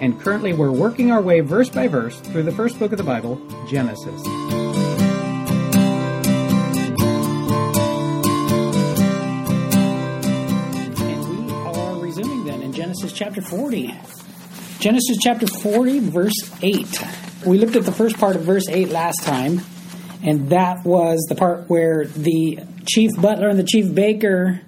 and currently we're working our way verse by verse through the first book of the Bible, Genesis. And we are resuming then in Genesis chapter 40. Genesis chapter 40, verse 8. We looked at the first part of verse 8 last time, and that was the part where the chief butler and the chief baker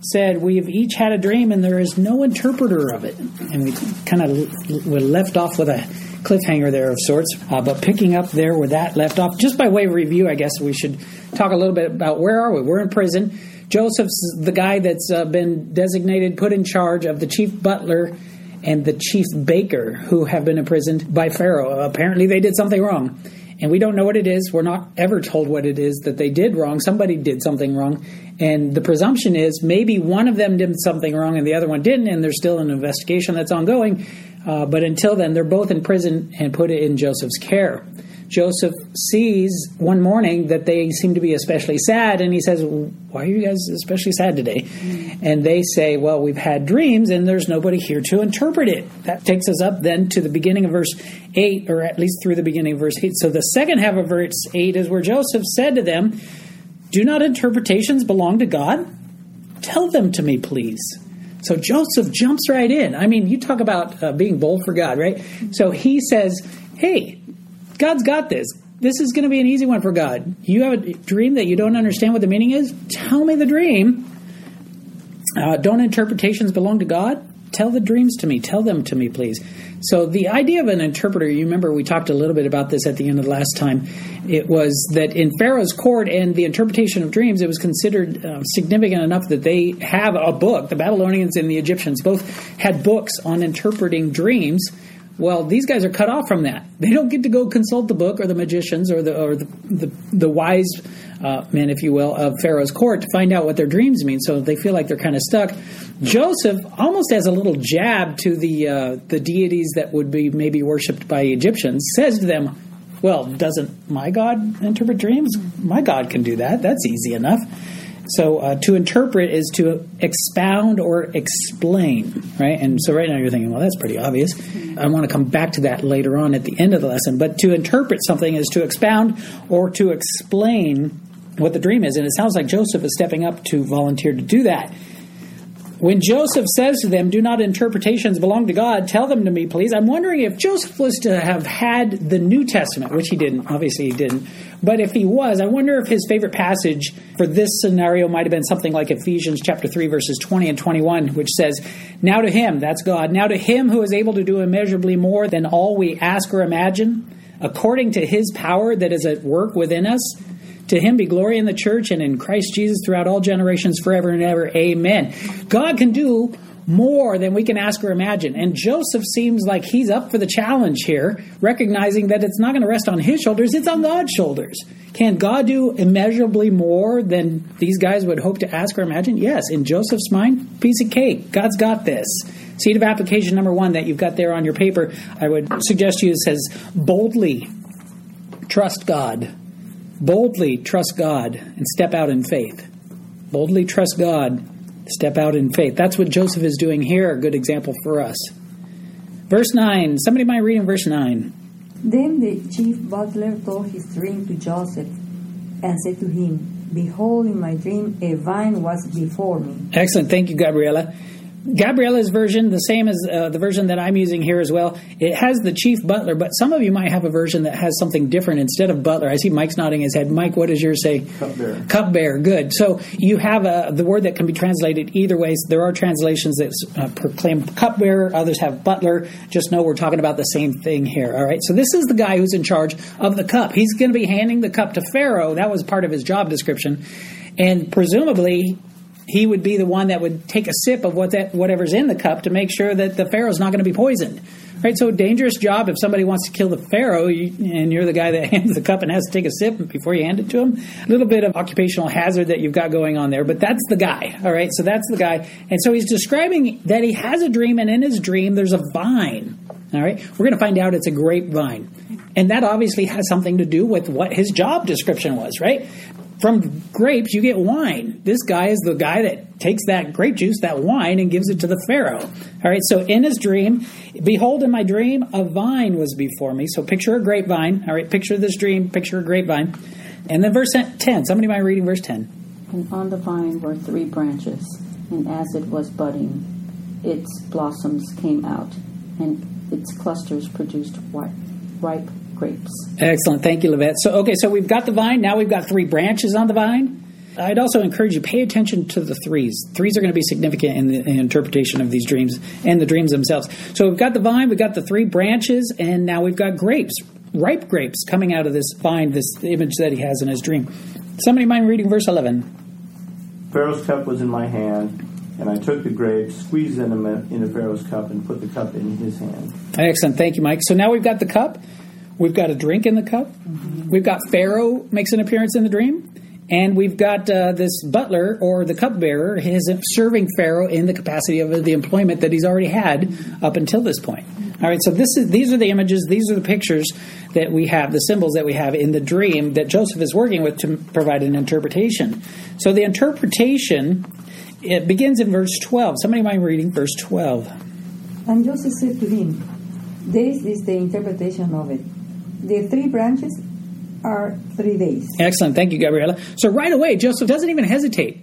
said, We've each had a dream and there is no interpreter of it. And we kind of were left off with a cliffhanger there of sorts. Uh, but picking up there where that left off, just by way of review, I guess we should talk a little bit about where are we? We're in prison. Joseph's the guy that's uh, been designated, put in charge of the chief butler and the chief baker who have been imprisoned by Pharaoh. Apparently, they did something wrong. And we don't know what it is. We're not ever told what it is that they did wrong. Somebody did something wrong. And the presumption is maybe one of them did something wrong and the other one didn't, and there's still an investigation that's ongoing. Uh, but until then, they're both in prison and put in Joseph's care. Joseph sees one morning that they seem to be especially sad, and he says, Why are you guys especially sad today? Mm-hmm. And they say, Well, we've had dreams, and there's nobody here to interpret it. That takes us up then to the beginning of verse 8, or at least through the beginning of verse 8. So the second half of verse 8 is where Joseph said to them, Do not interpretations belong to God? Tell them to me, please. So Joseph jumps right in. I mean, you talk about uh, being bold for God, right? So he says, Hey, God's got this. This is going to be an easy one for God. You have a dream that you don't understand what the meaning is? Tell me the dream. Uh, don't interpretations belong to God? Tell the dreams to me. Tell them to me, please. So, the idea of an interpreter, you remember we talked a little bit about this at the end of the last time. It was that in Pharaoh's court and the interpretation of dreams, it was considered uh, significant enough that they have a book. The Babylonians and the Egyptians both had books on interpreting dreams well, these guys are cut off from that. They don't get to go consult the book or the magicians or the or the the, the wise uh, men, if you will, of Pharaoh's court to find out what their dreams mean. So they feel like they're kind of stuck. Joseph almost as a little jab to the uh, the deities that would be maybe worshipped by Egyptians. Says to them, "Well, doesn't my God interpret dreams? My God can do that. That's easy enough." So uh, to interpret is to expound or explain, right? And so right now you're thinking, well, that's pretty obvious. I want to come back to that later on at the end of the lesson. But to interpret something is to expound or to explain what the dream is. And it sounds like Joseph is stepping up to volunteer to do that. When Joseph says to them, Do not interpretations belong to God, tell them to me, please. I'm wondering if Joseph was to have had the New Testament, which he didn't, obviously he didn't, but if he was, I wonder if his favorite passage for this scenario might have been something like Ephesians chapter 3, verses 20 and 21, which says, Now to him, that's God, now to him who is able to do immeasurably more than all we ask or imagine, according to his power that is at work within us. To him be glory in the church and in Christ Jesus throughout all generations, forever and ever. Amen. God can do more than we can ask or imagine. And Joseph seems like he's up for the challenge here, recognizing that it's not going to rest on his shoulders, it's on God's shoulders. Can God do immeasurably more than these guys would hope to ask or imagine? Yes. In Joseph's mind, piece of cake. God's got this. Seed of application number one that you've got there on your paper, I would suggest you says boldly trust God. Boldly trust God and step out in faith. Boldly trust God Step out in faith. That's what Joseph is doing here, a good example for us. Verse 9. Somebody mind reading verse 9. Then the chief butler told his dream to Joseph and said to him, Behold, in my dream a vine was before me. Excellent. Thank you, Gabriella. Gabriella's version, the same as uh, the version that I'm using here as well, it has the chief butler, but some of you might have a version that has something different instead of butler. I see Mike's nodding his head. Mike, what does yours say? Cupbearer. Cupbearer, good. So you have a, the word that can be translated either way. There are translations that uh, proclaim cupbearer, others have butler. Just know we're talking about the same thing here, all right? So this is the guy who's in charge of the cup. He's going to be handing the cup to Pharaoh. That was part of his job description. And presumably, he would be the one that would take a sip of what that whatever's in the cup to make sure that the pharaoh's not going to be poisoned. Right, so dangerous job if somebody wants to kill the pharaoh you, and you're the guy that hands the cup and has to take a sip before you hand it to him. A little bit of occupational hazard that you've got going on there, but that's the guy. All right, so that's the guy, and so he's describing that he has a dream, and in his dream there's a vine. All right, we're going to find out it's a grapevine. And that obviously has something to do with what his job description was, right? From grapes, you get wine. This guy is the guy that takes that grape juice, that wine, and gives it to the Pharaoh. All right, so in his dream, behold, in my dream, a vine was before me. So picture a grapevine. All right, picture this dream, picture a grapevine. And then verse 10. Somebody mind reading verse 10. And on the vine were three branches, and as it was budding, its blossoms came out, and its clusters produced ripe grapes. Excellent. Thank you, Levette. So, okay, so we've got the vine. Now we've got three branches on the vine. I'd also encourage you pay attention to the threes. Threes are going to be significant in the in interpretation of these dreams and the dreams themselves. So we've got the vine, we've got the three branches, and now we've got grapes, ripe grapes coming out of this vine, this image that he has in his dream. Somebody mind reading verse 11? Pharaoh's cup was in my hand, and I took the grapes, squeezed them into Pharaoh's cup, and put the cup in his hand. Excellent. Thank you, Mike. So now we've got the cup. We've got a drink in the cup. Mm-hmm. We've got Pharaoh makes an appearance in the dream. And we've got uh, this butler or the cupbearer, his serving Pharaoh in the capacity of the employment that he's already had up until this point. All right, so this is these are the images, these are the pictures that we have, the symbols that we have in the dream that Joseph is working with to provide an interpretation. So the interpretation it begins in verse 12. Somebody mind reading verse 12. And Joseph said to him, This is the interpretation of it the three branches are three days. Excellent. Thank you, Gabriela. So right away, Joseph doesn't even hesitate.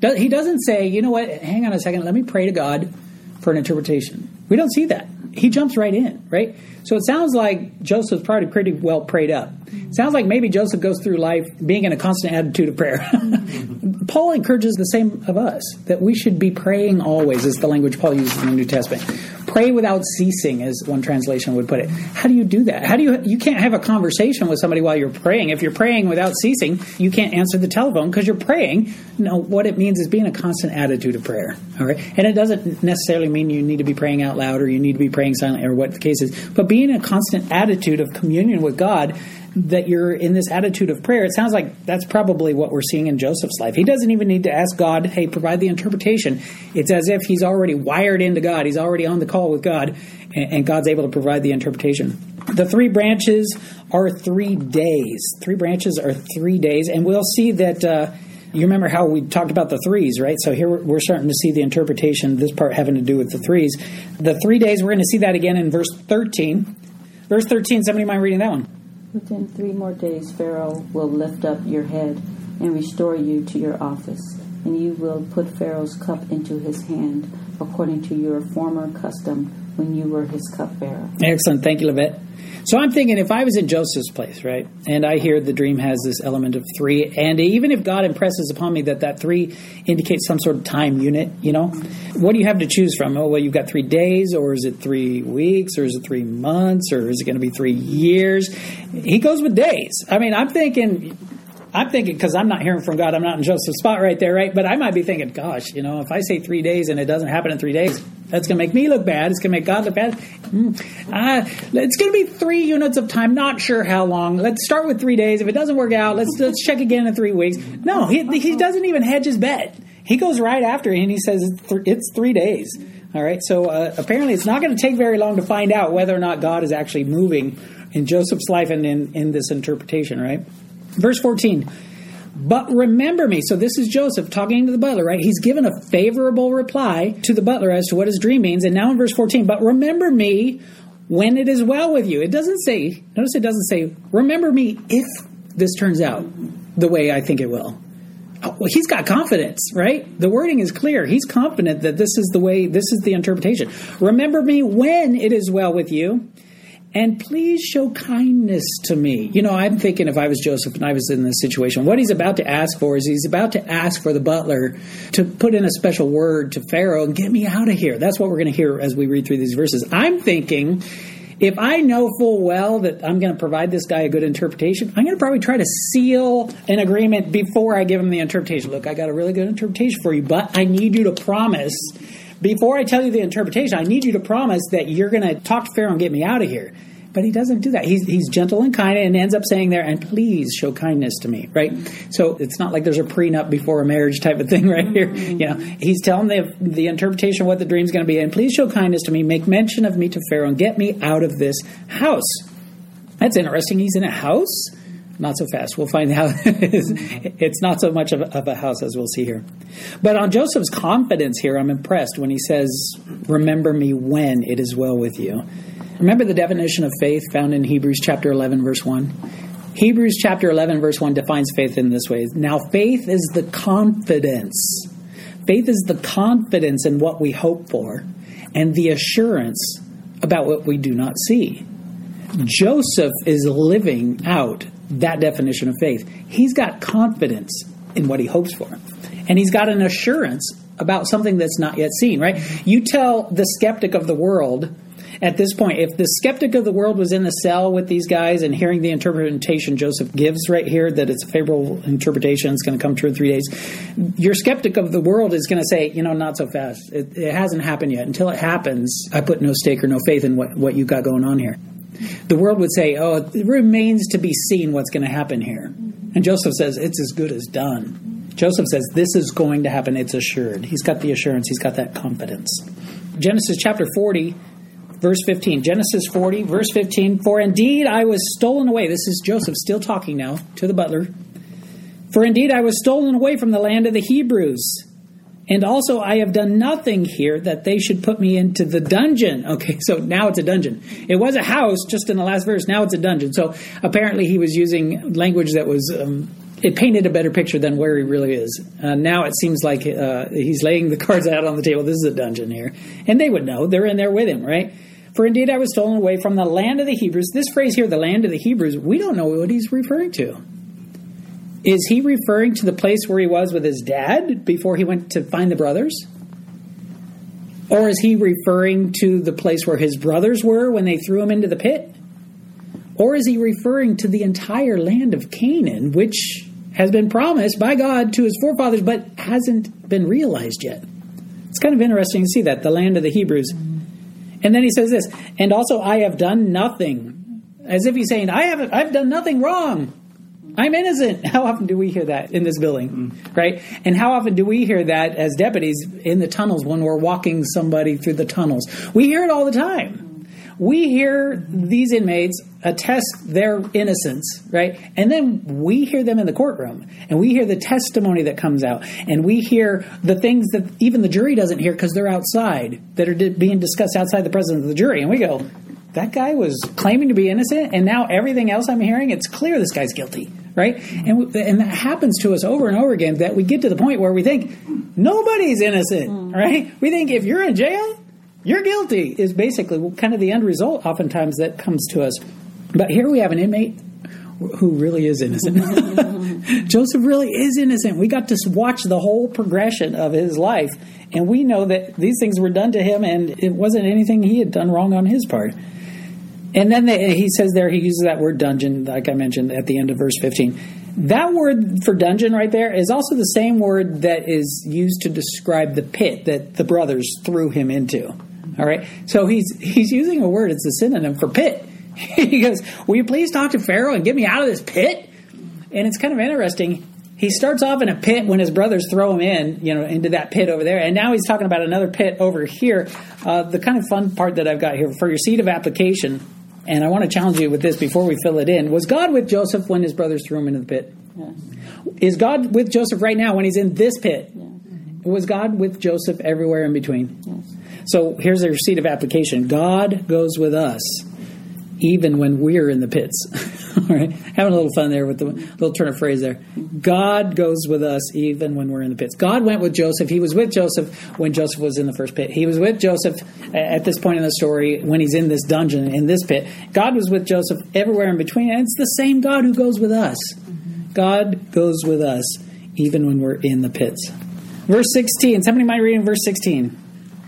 He doesn't say, you know what, hang on a second, let me pray to God for an interpretation. We don't see that. He jumps right in, right? So it sounds like Joseph's probably pretty well prayed up. It sounds like maybe Joseph goes through life being in a constant attitude of prayer. Mm-hmm. Paul encourages the same of us, that we should be praying always, is the language Paul uses in the New Testament. Pray without ceasing, as one translation would put it. How do you do that? How do you you can't have a conversation with somebody while you're praying. If you're praying without ceasing, you can't answer the telephone because you're praying. No, what it means is being a constant attitude of prayer. All right, and it doesn't necessarily mean you need to be praying out loud or you need to be praying silently or what the case is, but being a constant attitude of communion with God that you're in this attitude of prayer, it sounds like that's probably what we're seeing in Joseph's life. He doesn't even need to ask God, hey, provide the interpretation. It's as if he's already wired into God, he's already on the call with God, and God's able to provide the interpretation. The three branches are three days. Three branches are three days, and we'll see that. Uh, you remember how we talked about the threes, right? So here we're starting to see the interpretation, this part having to do with the threes. The three days, we're going to see that again in verse 13. Verse 13, somebody mind reading that one? Within three more days, Pharaoh will lift up your head and restore you to your office, and you will put Pharaoh's cup into his hand, according to your former custom when you were his cupbearer. Excellent. Thank you, Levette. So I'm thinking if I was in Joseph's place, right, and I hear the dream has this element of three, and even if God impresses upon me that that three indicates some sort of time unit, you know, what do you have to choose from? Oh, well, you've got three days, or is it three weeks, or is it three months, or is it going to be three years? He goes with days. I mean, I'm thinking I'm thinking because I'm not hearing from God, I'm not in Joseph's spot right there, right? But I might be thinking, gosh, you know, if I say three days and it doesn't happen in three days, that's going to make me look bad. It's going to make God look bad. Mm. Uh, it's going to be three units of time. Not sure how long. Let's start with three days. If it doesn't work out, let's let's check again in three weeks. No, he, he doesn't even hedge his bet. He goes right after and he says it's, th- it's three days. All right. So uh, apparently, it's not going to take very long to find out whether or not God is actually moving in Joseph's life and in, in this interpretation. Right. Verse fourteen. But remember me. So this is Joseph talking to the butler, right? He's given a favorable reply to the butler as to what his dream means. And now in verse 14, but remember me when it is well with you. It doesn't say, notice it doesn't say, remember me if this turns out the way I think it will. Oh, well, he's got confidence, right? The wording is clear. He's confident that this is the way, this is the interpretation. Remember me when it is well with you and please show kindness to me. You know, I'm thinking if I was Joseph and I was in this situation, what he's about to ask for is he's about to ask for the butler to put in a special word to Pharaoh and get me out of here. That's what we're going to hear as we read through these verses. I'm thinking if I know full well that I'm going to provide this guy a good interpretation, I'm going to probably try to seal an agreement before I give him the interpretation. Look, I got a really good interpretation for you, but I need you to promise before I tell you the interpretation, I need you to promise that you're going to talk to Pharaoh and get me out of here. But he doesn't do that. He's, he's gentle and kind and ends up saying there, and please show kindness to me, right? So it's not like there's a prenup before a marriage type of thing right here. Mm-hmm. You know, he's telling the, the interpretation of what the dream's going to be, and please show kindness to me, make mention of me to Pharaoh, and get me out of this house. That's interesting. He's in a house? Not so fast. We'll find out. it's not so much of a, of a house as we'll see here. But on Joseph's confidence here, I'm impressed when he says, Remember me when it is well with you. Remember the definition of faith found in Hebrews chapter 11, verse 1? Hebrews chapter 11, verse 1 defines faith in this way. Now, faith is the confidence. Faith is the confidence in what we hope for and the assurance about what we do not see. Joseph is living out that definition of faith. He's got confidence in what he hopes for, and he's got an assurance about something that's not yet seen, right? You tell the skeptic of the world at this point, if the skeptic of the world was in the cell with these guys and hearing the interpretation Joseph gives right here, that it's a favorable interpretation, it's going to come true in three days, your skeptic of the world is going to say, you know, not so fast. It, it hasn't happened yet. Until it happens, I put no stake or no faith in what, what you got going on here. The world would say, oh, it remains to be seen what's going to happen here. And Joseph says, it's as good as done. Joseph says, this is going to happen. It's assured. He's got the assurance, he's got that confidence. Genesis chapter 40 verse 15. Genesis 40, verse 15. For indeed I was stolen away. This is Joseph still talking now to the butler. For indeed I was stolen away from the land of the Hebrews. And also I have done nothing here that they should put me into the dungeon. Okay, so now it's a dungeon. It was a house just in the last verse. Now it's a dungeon. So apparently he was using language that was. Um, it painted a better picture than where he really is. Uh, now it seems like uh, he's laying the cards out on the table. This is a dungeon here. And they would know. They're in there with him, right? For indeed I was stolen away from the land of the Hebrews. This phrase here, the land of the Hebrews, we don't know what he's referring to. Is he referring to the place where he was with his dad before he went to find the brothers? Or is he referring to the place where his brothers were when they threw him into the pit? Or is he referring to the entire land of Canaan, which has been promised by God to his forefathers but hasn't been realized yet? It's kind of interesting to see that, the land of the Hebrews. And then he says this, and also I have done nothing. As if he's saying, I haven't I've done nothing wrong. I'm innocent. How often do we hear that in this building? Mm. Right? And how often do we hear that as deputies in the tunnels when we're walking somebody through the tunnels? We hear it all the time we hear these inmates attest their innocence, right? And then we hear them in the courtroom and we hear the testimony that comes out and we hear the things that even the jury doesn't hear because they're outside that are being discussed outside the presence of the jury. And we go, that guy was claiming to be innocent and now everything else I'm hearing, it's clear this guy's guilty, right? And, and that happens to us over and over again that we get to the point where we think nobody's innocent, mm. right? We think if you're in jail, you're guilty is basically kind of the end result oftentimes that comes to us. But here we have an inmate who really is innocent. Joseph really is innocent. We got to watch the whole progression of his life, and we know that these things were done to him, and it wasn't anything he had done wrong on his part. And then he says there, he uses that word dungeon, like I mentioned at the end of verse 15. That word for dungeon right there is also the same word that is used to describe the pit that the brothers threw him into. All right. So he's he's using a word. It's a synonym for pit. he goes, "Will you please talk to Pharaoh and get me out of this pit?" And it's kind of interesting. He starts off in a pit when his brothers throw him in, you know, into that pit over there, and now he's talking about another pit over here. Uh, the kind of fun part that I've got here for your seed of application, and I want to challenge you with this before we fill it in: Was God with Joseph when his brothers threw him into the pit? Yes. Is God with Joseph right now when he's in this pit? Yes. Was God with Joseph everywhere in between? Yes. So here's a receipt of application God goes with us even when we're in the pits. All right, having a little fun there with the little turn of phrase there. God goes with us even when we're in the pits. God went with Joseph. He was with Joseph when Joseph was in the first pit. He was with Joseph at this point in the story when he's in this dungeon in this pit. God was with Joseph everywhere in between, and it's the same God who goes with us. God goes with us even when we're in the pits. Verse 16. Somebody might read in verse 16.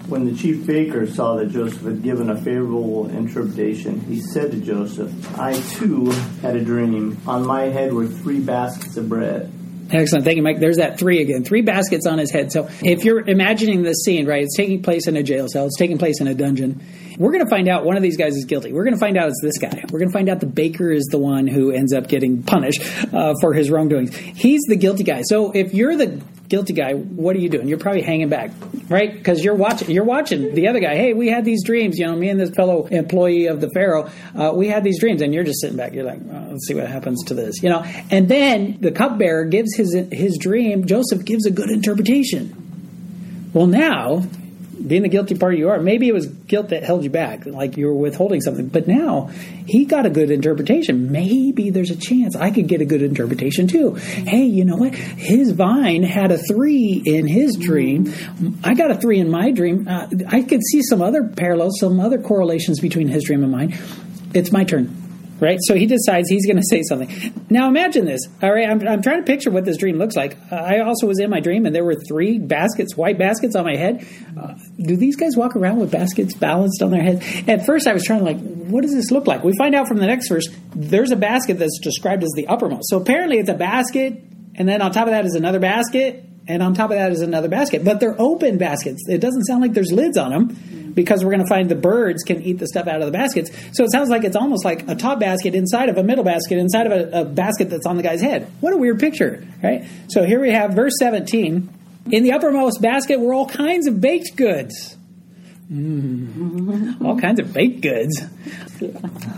When the chief baker saw that Joseph had given a favorable interpretation, he said to Joseph, I too had a dream. On my head were three baskets of bread. Excellent. Thank you, Mike. There's that three again. Three baskets on his head. So if you're imagining this scene, right, it's taking place in a jail cell, it's taking place in a dungeon. We're going to find out one of these guys is guilty. We're going to find out it's this guy. We're going to find out the baker is the one who ends up getting punished uh, for his wrongdoings. He's the guilty guy. So if you're the guilty guy, what are you doing? You're probably hanging back, right? Because you're watching. You're watching the other guy. Hey, we had these dreams. You know, me and this fellow employee of the Pharaoh, uh, we had these dreams, and you're just sitting back. You're like, oh, let's see what happens to this. You know, and then the cupbearer gives his his dream. Joseph gives a good interpretation. Well, now being the guilty party you are, maybe it was guilt that held you back, like you were withholding something. But now he got a good interpretation. Maybe there's a chance I could get a good interpretation too. Hey, you know what? His vine had a three in his dream. I got a three in my dream. Uh, I could see some other parallels, some other correlations between his dream and mine. It's my turn right? So he decides he's going to say something. Now imagine this. All right, I'm, I'm trying to picture what this dream looks like. I also was in my dream, and there were three baskets, white baskets on my head. Uh, do these guys walk around with baskets balanced on their head? At first, I was trying to like, what does this look like? We find out from the next verse. There's a basket that's described as the uppermost. So apparently, it's a basket, and then on top of that is another basket, and on top of that is another basket. But they're open baskets. It doesn't sound like there's lids on them because we're going to find the birds can eat the stuff out of the baskets. So it sounds like it's almost like a top basket inside of a middle basket inside of a, a basket that's on the guy's head. What a weird picture, right? So here we have verse 17. In the uppermost basket were all kinds of baked goods. Mm, all kinds of baked goods.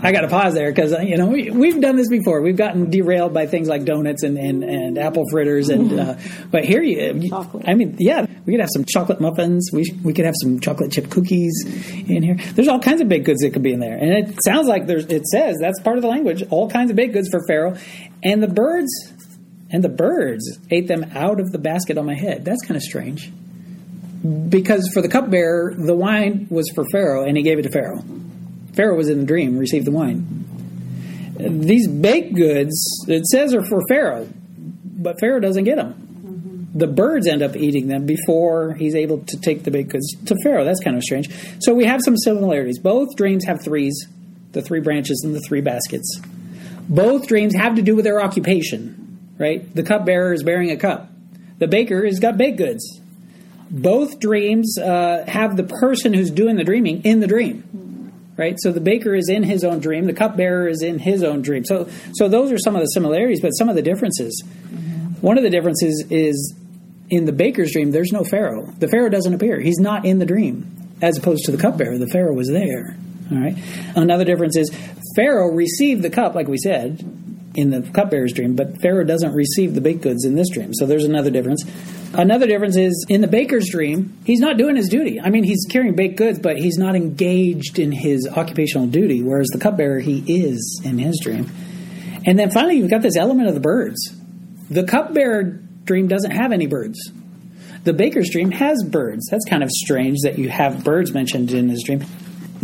I got to pause there because uh, you know we, we've done this before. We've gotten derailed by things like donuts and, and, and apple fritters, and uh, but here you, I mean, yeah, we could have some chocolate muffins. We we could have some chocolate chip cookies in here. There's all kinds of baked goods that could be in there, and it sounds like there's. It says that's part of the language. All kinds of baked goods for Pharaoh, and the birds and the birds ate them out of the basket on my head. That's kind of strange because for the cupbearer, the wine was for Pharaoh, and he gave it to Pharaoh. Pharaoh was in the dream, received the wine. These baked goods, it says, are for Pharaoh, but Pharaoh doesn't get them. The birds end up eating them before he's able to take the baked goods to Pharaoh. That's kind of strange. So we have some similarities. Both dreams have threes, the three branches and the three baskets. Both dreams have to do with their occupation, right? The cupbearer is bearing a cup. The baker has got baked goods both dreams uh, have the person who's doing the dreaming in the dream right so the baker is in his own dream the cupbearer is in his own dream so so those are some of the similarities but some of the differences one of the differences is in the baker's dream there's no pharaoh the pharaoh doesn't appear he's not in the dream as opposed to the cupbearer the pharaoh was there all right another difference is pharaoh received the cup like we said in the cupbearer's dream, but Pharaoh doesn't receive the baked goods in this dream. So there's another difference. Another difference is in the baker's dream, he's not doing his duty. I mean, he's carrying baked goods, but he's not engaged in his occupational duty, whereas the cupbearer, he is in his dream. And then finally, you've got this element of the birds. The cupbearer dream doesn't have any birds. The baker's dream has birds. That's kind of strange that you have birds mentioned in his dream.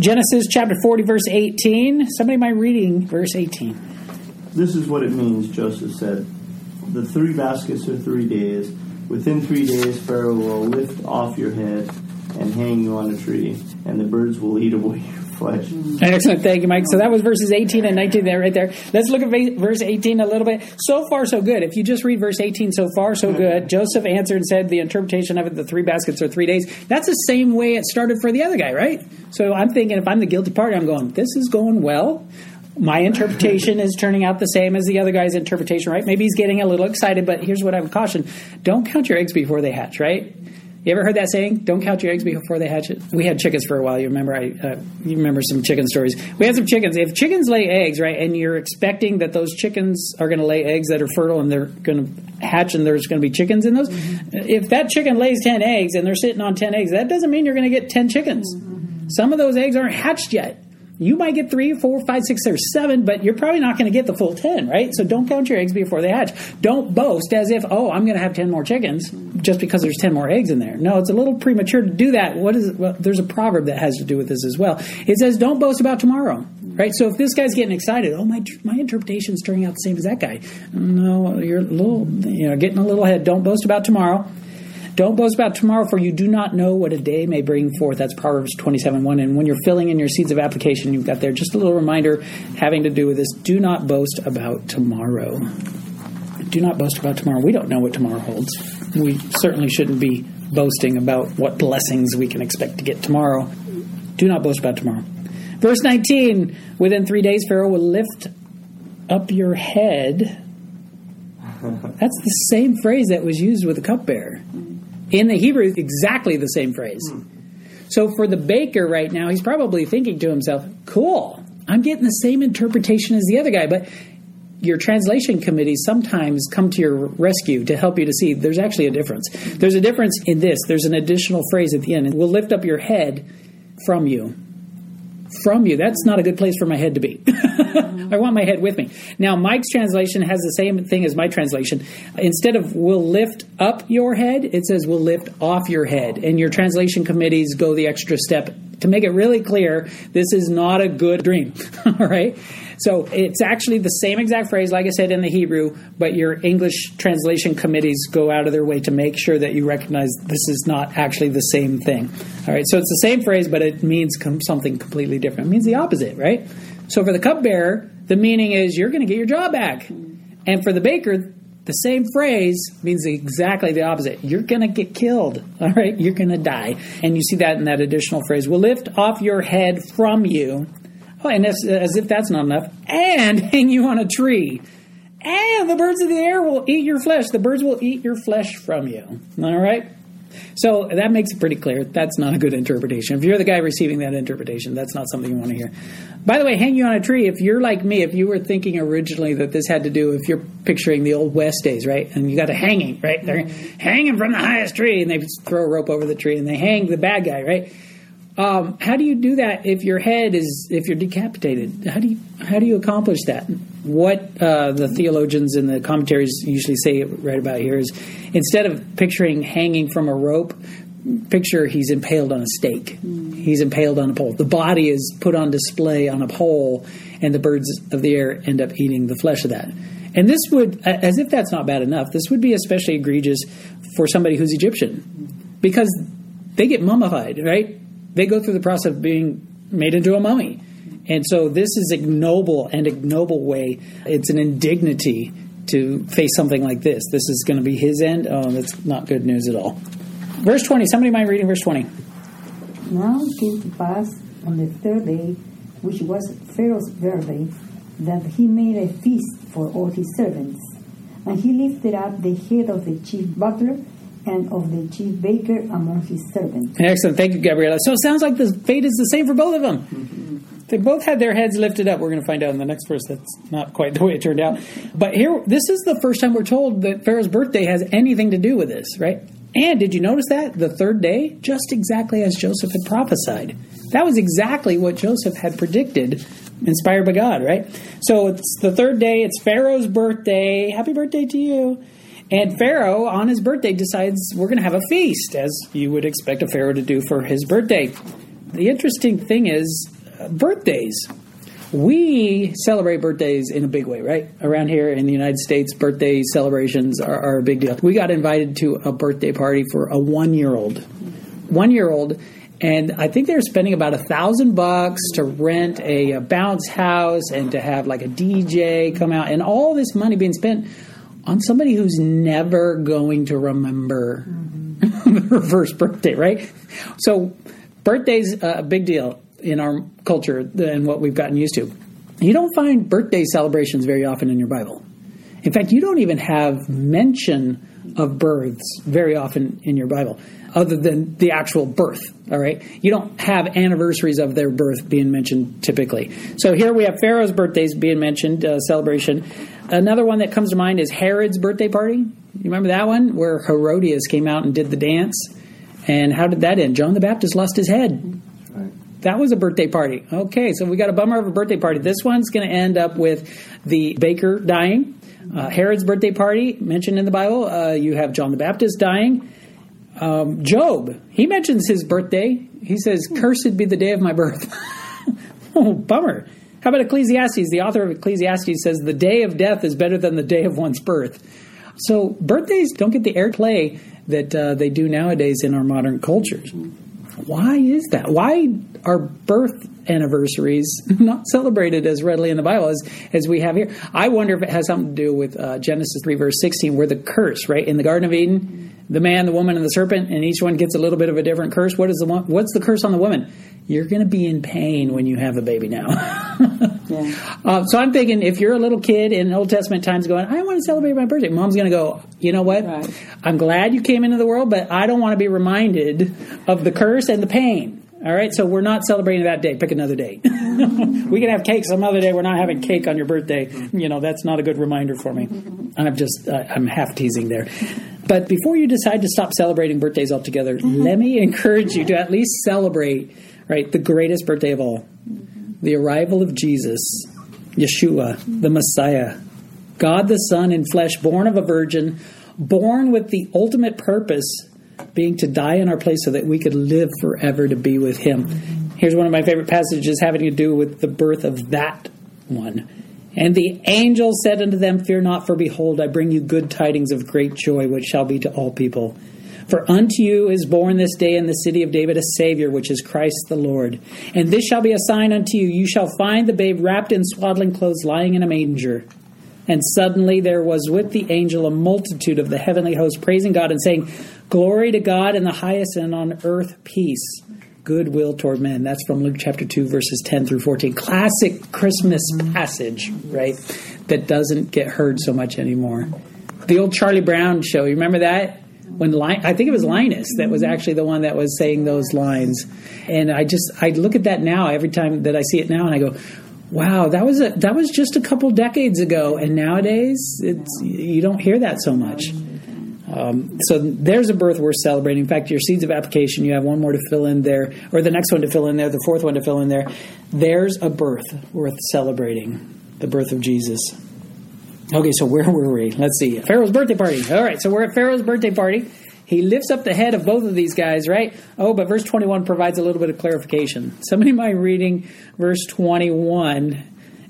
Genesis chapter 40, verse 18. Somebody mind reading verse 18? This is what it means, Joseph said. The three baskets are three days. Within three days, Pharaoh will lift off your head and hang you on a tree, and the birds will eat away flesh. Excellent. Thank you, Mike. So that was verses 18 and 19 there, right there. Let's look at verse 18 a little bit. So far, so good. If you just read verse 18, so far, so good. Joseph answered and said, The interpretation of it, the three baskets are three days. That's the same way it started for the other guy, right? So I'm thinking if I'm the guilty party, I'm going, This is going well my interpretation is turning out the same as the other guy's interpretation, right? Maybe he's getting a little excited, but here's what I would caution don't count your eggs before they hatch, right? You ever heard that saying? Don't count your eggs before they hatch. It. We had chickens for a while. You remember? I uh, you remember some chicken stories. We had some chickens. If chickens lay eggs, right, and you're expecting that those chickens are going to lay eggs that are fertile and they're going to hatch and there's going to be chickens in those. Mm-hmm. If that chicken lays ten eggs and they're sitting on ten eggs, that doesn't mean you're going to get ten chickens. Mm-hmm. Some of those eggs aren't hatched yet. You might get three, four, five, six, or seven, but you're probably not going to get the full 10, right? So don't count your eggs before they hatch. Don't boast as if, oh, I'm going to have 10 more chickens just because there's 10 more eggs in there. No, it's a little premature to do that. What is well, there's a proverb that has to do with this as well. It says, don't boast about tomorrow, right? So if this guy's getting excited, oh, my, my interpretation's turning out the same as that guy. No, you're a little, you know, getting a little ahead. Don't boast about tomorrow. Don't boast about tomorrow, for you do not know what a day may bring forth. That's Proverbs 27 1. And when you're filling in your seeds of application, you've got there just a little reminder having to do with this. Do not boast about tomorrow. Do not boast about tomorrow. We don't know what tomorrow holds. We certainly shouldn't be boasting about what blessings we can expect to get tomorrow. Do not boast about tomorrow. Verse 19 Within three days, Pharaoh will lift up your head. That's the same phrase that was used with the cupbearer. In the Hebrew, exactly the same phrase. Hmm. So for the baker right now, he's probably thinking to himself, cool, I'm getting the same interpretation as the other guy. But your translation committees sometimes come to your rescue to help you to see there's actually a difference. There's a difference in this. There's an additional phrase at the end. It will lift up your head from you from you. That's not a good place for my head to be. I want my head with me. Now, Mike's translation has the same thing as my translation. Instead of will lift up your head, it says will lift off your head. And your translation committees go the extra step to make it really clear this is not a good dream. All right? So it's actually the same exact phrase, like I said in the Hebrew, but your English translation committees go out of their way to make sure that you recognize this is not actually the same thing. All right, so it's the same phrase, but it means something completely different. It means the opposite, right? So for the cupbearer, the meaning is you're going to get your job back. And for the baker, the same phrase means exactly the opposite. You're going to get killed. All right. You're going to die. And you see that in that additional phrase. Will lift off your head from you Oh, and as, as if that's not enough, and hang you on a tree. And the birds of the air will eat your flesh. The birds will eat your flesh from you. All right? So that makes it pretty clear. That's not a good interpretation. If you're the guy receiving that interpretation, that's not something you want to hear. By the way, hang you on a tree, if you're like me, if you were thinking originally that this had to do, if you're picturing the old West days, right? And you got a hanging, right? They're hanging from the highest tree, and they throw a rope over the tree, and they hang the bad guy, right? Um, how do you do that if your head is if you're decapitated? How do you how do you accomplish that? What uh, the theologians and the commentaries usually say right about here is instead of picturing hanging from a rope, picture he's impaled on a stake. Mm. He's impaled on a pole. The body is put on display on a pole, and the birds of the air end up eating the flesh of that. And this would, as if that's not bad enough, this would be especially egregious for somebody who's Egyptian because they get mummified, right? They go through the process of being made into a mummy. And so this is ignoble and ignoble way. It's an indignity to face something like this. This is going to be his end. Oh, that's not good news at all. Verse 20. Somebody mind reading verse 20? Now came to pass on the third day, which was Pharaoh's birthday, that he made a feast for all his servants. And he lifted up the head of the chief butler and of the chief baker among his servants. Excellent. Thank you, Gabriela. So it sounds like the fate is the same for both of them. Mm-hmm. They both had their heads lifted up. We're going to find out in the next verse that's not quite the way it turned out. But here, this is the first time we're told that Pharaoh's birthday has anything to do with this, right? And did you notice that? The third day, just exactly as Joseph had prophesied. That was exactly what Joseph had predicted, inspired by God, right? So it's the third day, it's Pharaoh's birthday. Happy birthday to you. And Pharaoh, on his birthday, decides we're going to have a feast, as you would expect a Pharaoh to do for his birthday. The interesting thing is uh, birthdays. We celebrate birthdays in a big way, right? Around here in the United States, birthday celebrations are, are a big deal. We got invited to a birthday party for a one year old. One year old and I think they're spending about a thousand bucks to rent a, a, bounce house and to have like a DJ come out, and all this money being spent on somebody who's never going to remember mm-hmm. their first birthday, right? So, birthday's are a big deal in our culture and what we've gotten used to. You don't find birthday celebrations very often in your Bible. In fact, you don't even have mention of births very often in your Bible, other than the actual birth. All right, you don't have anniversaries of their birth being mentioned typically. So here we have Pharaoh's birthdays being mentioned, uh, celebration. Another one that comes to mind is Herod's birthday party. You remember that one where Herodias came out and did the dance? And how did that end? John the Baptist lost his head. That was a birthday party. Okay, so we got a bummer of a birthday party. This one's going to end up with the baker dying. Uh, Herod's birthday party mentioned in the Bible. Uh, you have John the Baptist dying. Um, Job, he mentions his birthday. He says, "Cursed be the day of my birth." oh, bummer. How about Ecclesiastes? The author of Ecclesiastes says the day of death is better than the day of one's birth. So birthdays don't get the airplay that uh, they do nowadays in our modern cultures. Why is that? Why are birth anniversaries not celebrated as readily in the Bible as, as we have here? I wonder if it has something to do with uh, Genesis 3, verse 16, where the curse, right, in the Garden of Eden, the man, the woman, and the serpent, and each one gets a little bit of a different curse. What is the one, what's the curse on the woman? You're going to be in pain when you have a baby now. yeah. uh, so I'm thinking if you're a little kid in Old Testament times going, I want to celebrate my birthday, mom's going to go, you know what? Right. I'm glad you came into the world, but I don't want to be reminded of the curse and the pain. All right, so we're not celebrating that day. Pick another date. we can have cake some other day. We're not having cake on your birthday. You know, that's not a good reminder for me. I'm just, uh, I'm half teasing there. But before you decide to stop celebrating birthdays altogether, let me encourage you to at least celebrate, right, the greatest birthday of all the arrival of Jesus, Yeshua, the Messiah, God the Son in flesh, born of a virgin, born with the ultimate purpose being to die in our place so that we could live forever to be with Him. Here's one of my favorite passages having to do with the birth of that one. And the angel said unto them, Fear not, for behold, I bring you good tidings of great joy, which shall be to all people. For unto you is born this day in the city of David a Savior, which is Christ the Lord. And this shall be a sign unto you you shall find the babe wrapped in swaddling clothes, lying in a manger. And suddenly there was with the angel a multitude of the heavenly host, praising God and saying, Glory to God in the highest, and on earth peace, goodwill toward men. That's from Luke chapter 2, verses 10 through 14. Classic Christmas passage, right? That doesn't get heard so much anymore. The old Charlie Brown show, you remember that? When I think it was Linus that was actually the one that was saying those lines, and I just I look at that now every time that I see it now, and I go, "Wow, that was a that was just a couple decades ago, and nowadays it's you don't hear that so much." Um, so there's a birth worth celebrating. In fact, your seeds of application, you have one more to fill in there, or the next one to fill in there, the fourth one to fill in there. There's a birth worth celebrating the birth of Jesus. Okay, so where were we? Let's see. Pharaoh's birthday party. All right, so we're at Pharaoh's birthday party. He lifts up the head of both of these guys, right? Oh, but verse 21 provides a little bit of clarification. Somebody mind reading verse 21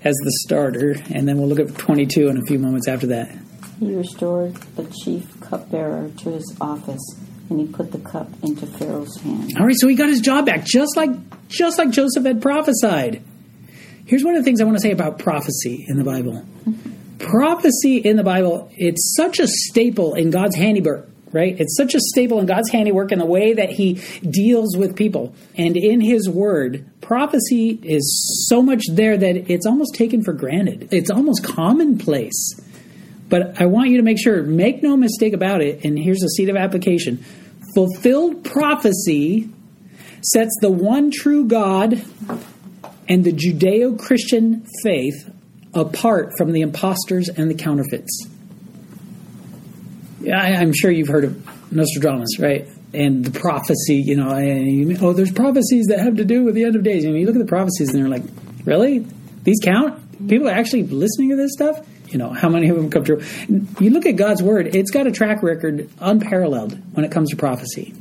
as the starter, and then we'll look at 22 in a few moments after that. He restored the chief cupbearer to his office, and he put the cup into Pharaoh's hand. All right, so he got his job back, just like just like Joseph had prophesied. Here's one of the things I want to say about prophecy in the Bible. prophecy in the Bible, it's such a staple in God's handiwork right? It's such a staple in God's handiwork in the way that He deals with people. And in His Word, prophecy is so much there that it's almost taken for granted. It's almost commonplace. But I want you to make sure, make no mistake about it, and here's a seed of application. Fulfilled prophecy sets the one true God and the Judeo Christian faith apart from the imposters and the counterfeits. I, am sure you've heard of Nostradamus, right? And the prophecy, you know, and, oh, there's prophecies that have to do with the end of days. And you look at the prophecies and they're like, really? These count? People are actually listening to this stuff? You know how many of them come true you look at god's word it's got a track record unparalleled when it comes to prophecy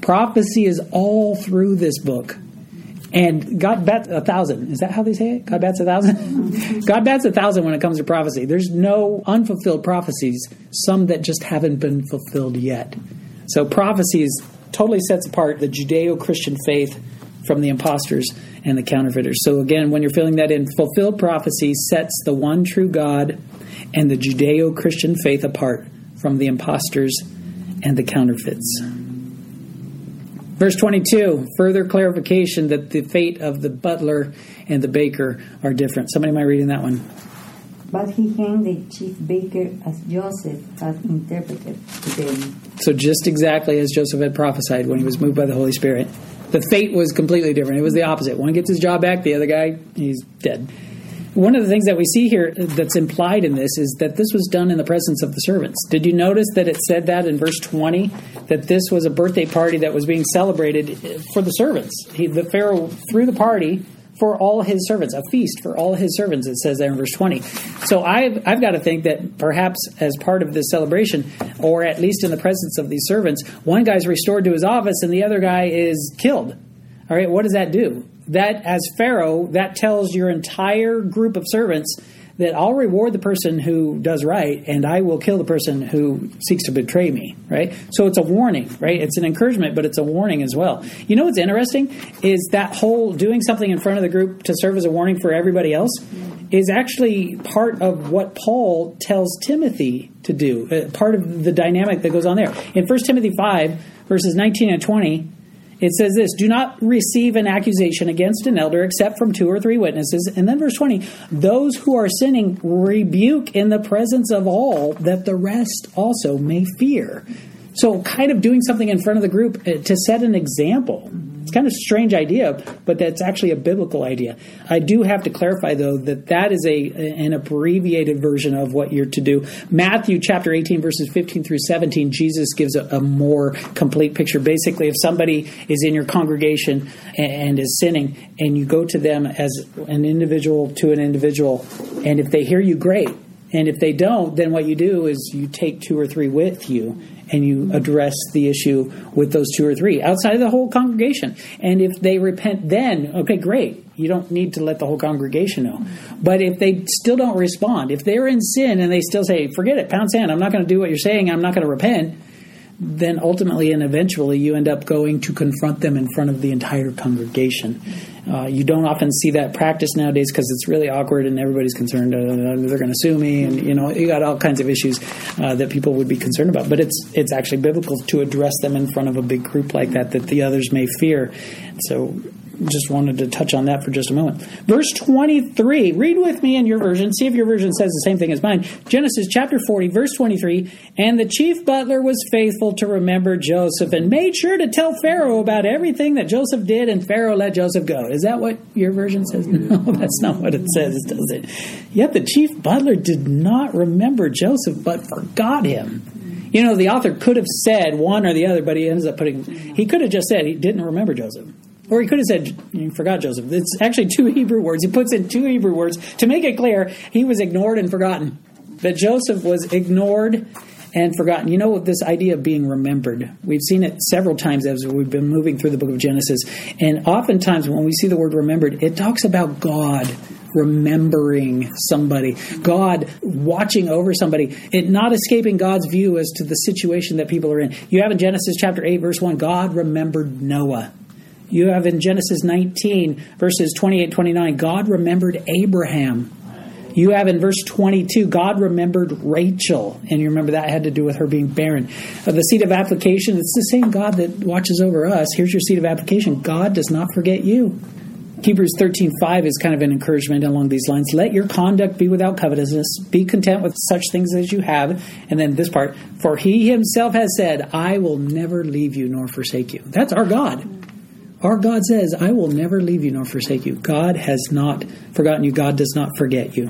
prophecy is all through this book and God bats a thousand. Is that how they say it? God bats a thousand? God bats a thousand when it comes to prophecy. There's no unfulfilled prophecies, some that just haven't been fulfilled yet. So prophecies totally sets apart the Judeo Christian faith from the imposters and the counterfeiters. So again, when you're filling that in, fulfilled prophecy sets the one true God and the Judeo Christian faith apart from the imposters and the counterfeits. Verse 22, further clarification that the fate of the butler and the baker are different. Somebody might reading that one. But he hanged the chief baker as Joseph had interpreted to them. So, just exactly as Joseph had prophesied when he was moved by the Holy Spirit. The fate was completely different. It was the opposite. One gets his job back, the other guy, he's dead. One of the things that we see here that's implied in this is that this was done in the presence of the servants. Did you notice that it said that in verse 20 that this was a birthday party that was being celebrated for the servants? He, the Pharaoh threw the party for all his servants, a feast for all his servants, it says there in verse 20. So I've, I've got to think that perhaps as part of this celebration, or at least in the presence of these servants, one guy's restored to his office and the other guy is killed. All right, what does that do? That, as Pharaoh, that tells your entire group of servants that I'll reward the person who does right, and I will kill the person who seeks to betray me, right? So it's a warning, right? It's an encouragement, but it's a warning as well. You know what's interesting is that whole doing something in front of the group to serve as a warning for everybody else is actually part of what Paul tells Timothy to do, uh, part of the dynamic that goes on there. In 1 Timothy 5, verses 19 and 20, it says this Do not receive an accusation against an elder except from two or three witnesses. And then verse 20 Those who are sinning rebuke in the presence of all, that the rest also may fear. So, kind of doing something in front of the group uh, to set an example. It's kind of a strange idea, but that's actually a biblical idea. I do have to clarify, though, that that is a an abbreviated version of what you're to do. Matthew chapter 18, verses 15 through 17, Jesus gives a, a more complete picture. Basically, if somebody is in your congregation and, and is sinning, and you go to them as an individual to an individual, and if they hear you, great. And if they don't, then what you do is you take two or three with you and you address the issue with those two or three outside of the whole congregation. And if they repent then, okay, great. You don't need to let the whole congregation know. But if they still don't respond, if they're in sin and they still say, forget it, pound sand, I'm not going to do what you're saying, I'm not going to repent, then ultimately and eventually you end up going to confront them in front of the entire congregation. Uh, you don't often see that practice nowadays because it's really awkward and everybody's concerned uh, they're going to sue me and you know you got all kinds of issues uh, that people would be concerned about. But it's it's actually biblical to address them in front of a big group like that that the others may fear. So just wanted to touch on that for just a moment. Verse 23, read with me in your version. See if your version says the same thing as mine. Genesis chapter 40, verse 23. And the chief butler was faithful to remember Joseph and made sure to tell Pharaoh about everything that Joseph did, and Pharaoh let Joseph go. Is that what your version says? No, that's not what it says, does it? Yet the chief butler did not remember Joseph, but forgot him. You know, the author could have said one or the other, but he ends up putting, he could have just said he didn't remember Joseph. Or he could have said, you forgot Joseph. It's actually two Hebrew words. He puts in two Hebrew words to make it clear he was ignored and forgotten. That Joseph was ignored and forgotten. You know, this idea of being remembered, we've seen it several times as we've been moving through the book of Genesis. And oftentimes when we see the word remembered, it talks about God remembering somebody, God watching over somebody, it not escaping God's view as to the situation that people are in. You have in Genesis chapter 8, verse 1, God remembered Noah. You have in Genesis 19, verses 28 29, God remembered Abraham. You have in verse 22, God remembered Rachel. And you remember that had to do with her being barren. Uh, the seed of application, it's the same God that watches over us. Here's your seed of application God does not forget you. Hebrews 13:5 is kind of an encouragement along these lines. Let your conduct be without covetousness. Be content with such things as you have. And then this part, for he himself has said, I will never leave you nor forsake you. That's our God. Our God says, I will never leave you nor forsake you. God has not forgotten you. God does not forget you.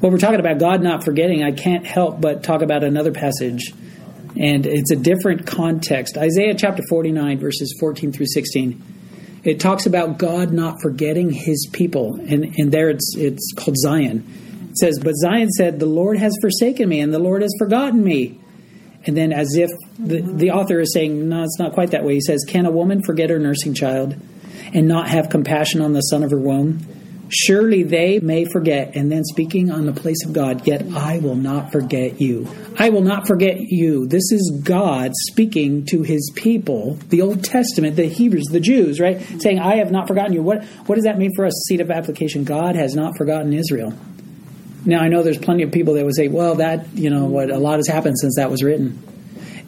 When we're talking about God not forgetting, I can't help but talk about another passage. And it's a different context. Isaiah chapter 49, verses 14 through 16. It talks about God not forgetting his people. And, and there it's, it's called Zion. It says, But Zion said, The Lord has forsaken me, and the Lord has forgotten me. And then, as if the, mm-hmm. the author is saying, no, it's not quite that way. He says, Can a woman forget her nursing child and not have compassion on the son of her womb? Surely they may forget. And then speaking on the place of God, yet I will not forget you. I will not forget you. This is God speaking to his people, the Old Testament, the Hebrews, the Jews, right? Saying, I have not forgotten you. What, what does that mean for us? Seed of application. God has not forgotten Israel. Now, I know there's plenty of people that would say, well, that, you know, what a lot has happened since that was written.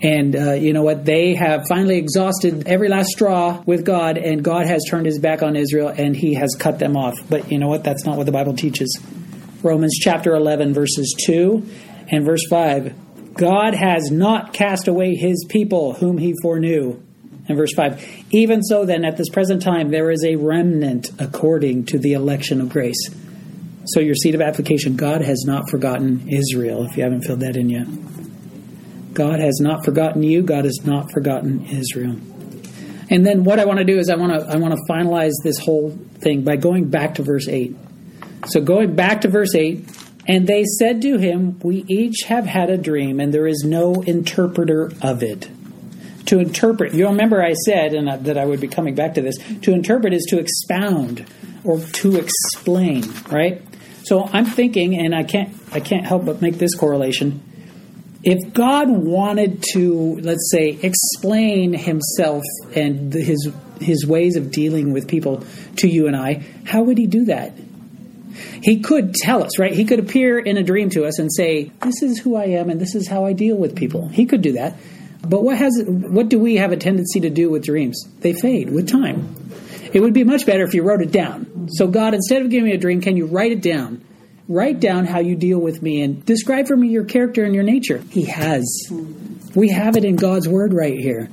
And uh, you know what? They have finally exhausted every last straw with God, and God has turned his back on Israel and he has cut them off. But you know what? That's not what the Bible teaches. Romans chapter 11, verses 2 and verse 5. God has not cast away his people whom he foreknew. And verse 5. Even so, then, at this present time, there is a remnant according to the election of grace. So, your seed of application God has not forgotten Israel, if you haven't filled that in yet. God has not forgotten you, God has not forgotten Israel. And then what I want to do is I want to I want to finalize this whole thing by going back to verse 8. So going back to verse 8, and they said to him, We each have had a dream, and there is no interpreter of it. To interpret, you remember I said, and that I would be coming back to this, to interpret is to expound or to explain, right? So I'm thinking, and I can't I can't help but make this correlation. If God wanted to, let's say, explain Himself and his his ways of dealing with people to you and I, how would He do that? He could tell us, right? He could appear in a dream to us and say, "This is who I am, and this is how I deal with people." He could do that. But what has what do we have a tendency to do with dreams? They fade with time. It would be much better if you wrote it down. So God, instead of giving me a dream, can you write it down? Write down how you deal with me and describe for me your character and your nature. He has. We have it in God's word right here.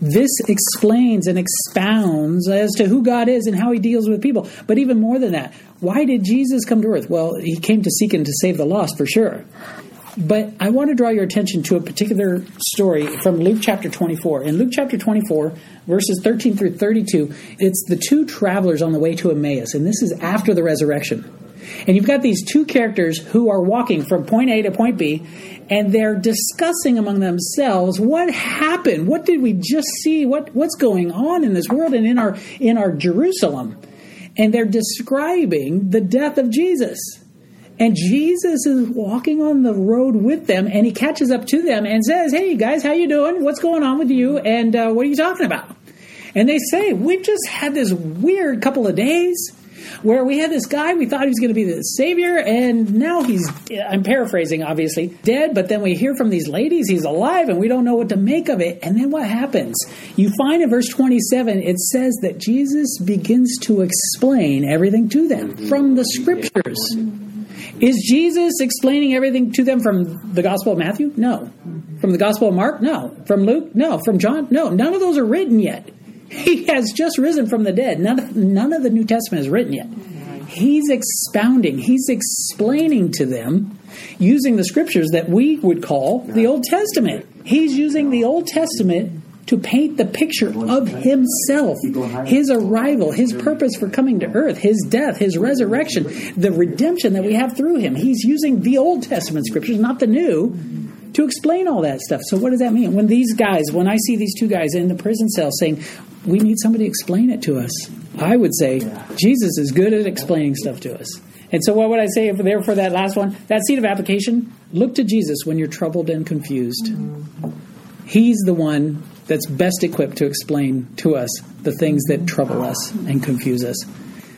This explains and expounds as to who God is and how he deals with people. But even more than that, why did Jesus come to earth? Well, he came to seek and to save the lost for sure. But I want to draw your attention to a particular story from Luke chapter 24. In Luke chapter 24, verses 13 through 32, it's the two travelers on the way to Emmaus, and this is after the resurrection. And you've got these two characters who are walking from point A to point B, and they're discussing among themselves what happened. What did we just see? What what's going on in this world and in our in our Jerusalem? And they're describing the death of Jesus. And Jesus is walking on the road with them, and he catches up to them and says, "Hey guys, how you doing? What's going on with you? And uh, what are you talking about?" And they say, "We've just had this weird couple of days." where we had this guy, we thought he was going to be the savior, and now he's, I'm paraphrasing, obviously, dead, but then we hear from these ladies he's alive, and we don't know what to make of it. And then what happens? You find in verse 27, it says that Jesus begins to explain everything to them from the scriptures. Is Jesus explaining everything to them from the Gospel of Matthew? No. From the Gospel of Mark? No. From Luke? No. From John? No. None of those are written yet. He has just risen from the dead. None of, none of the New Testament is written yet. He's expounding, he's explaining to them using the scriptures that we would call the Old Testament. He's using the Old Testament to paint the picture of himself, his arrival, his purpose for coming to earth, his death, his resurrection, the redemption that we have through him. He's using the Old Testament scriptures, not the New, to explain all that stuff. So, what does that mean? When these guys, when I see these two guys in the prison cell saying, we need somebody to explain it to us. I would say Jesus is good at explaining stuff to us. And so, what would I say there for that last one? That seed of application look to Jesus when you're troubled and confused. He's the one that's best equipped to explain to us the things that trouble us and confuse us.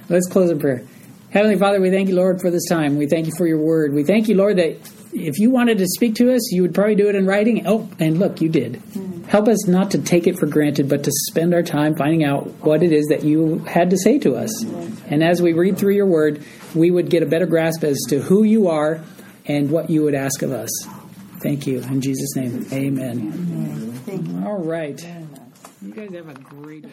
Let's close in prayer. Heavenly Father, we thank you, Lord, for this time. We thank you for your word. We thank you, Lord, that if you wanted to speak to us, you would probably do it in writing. Oh, and look, you did. Help us not to take it for granted, but to spend our time finding out what it is that you had to say to us. And as we read through your word, we would get a better grasp as to who you are and what you would ask of us. Thank you. In Jesus' name, amen. Thank you. All right. You guys have a great week.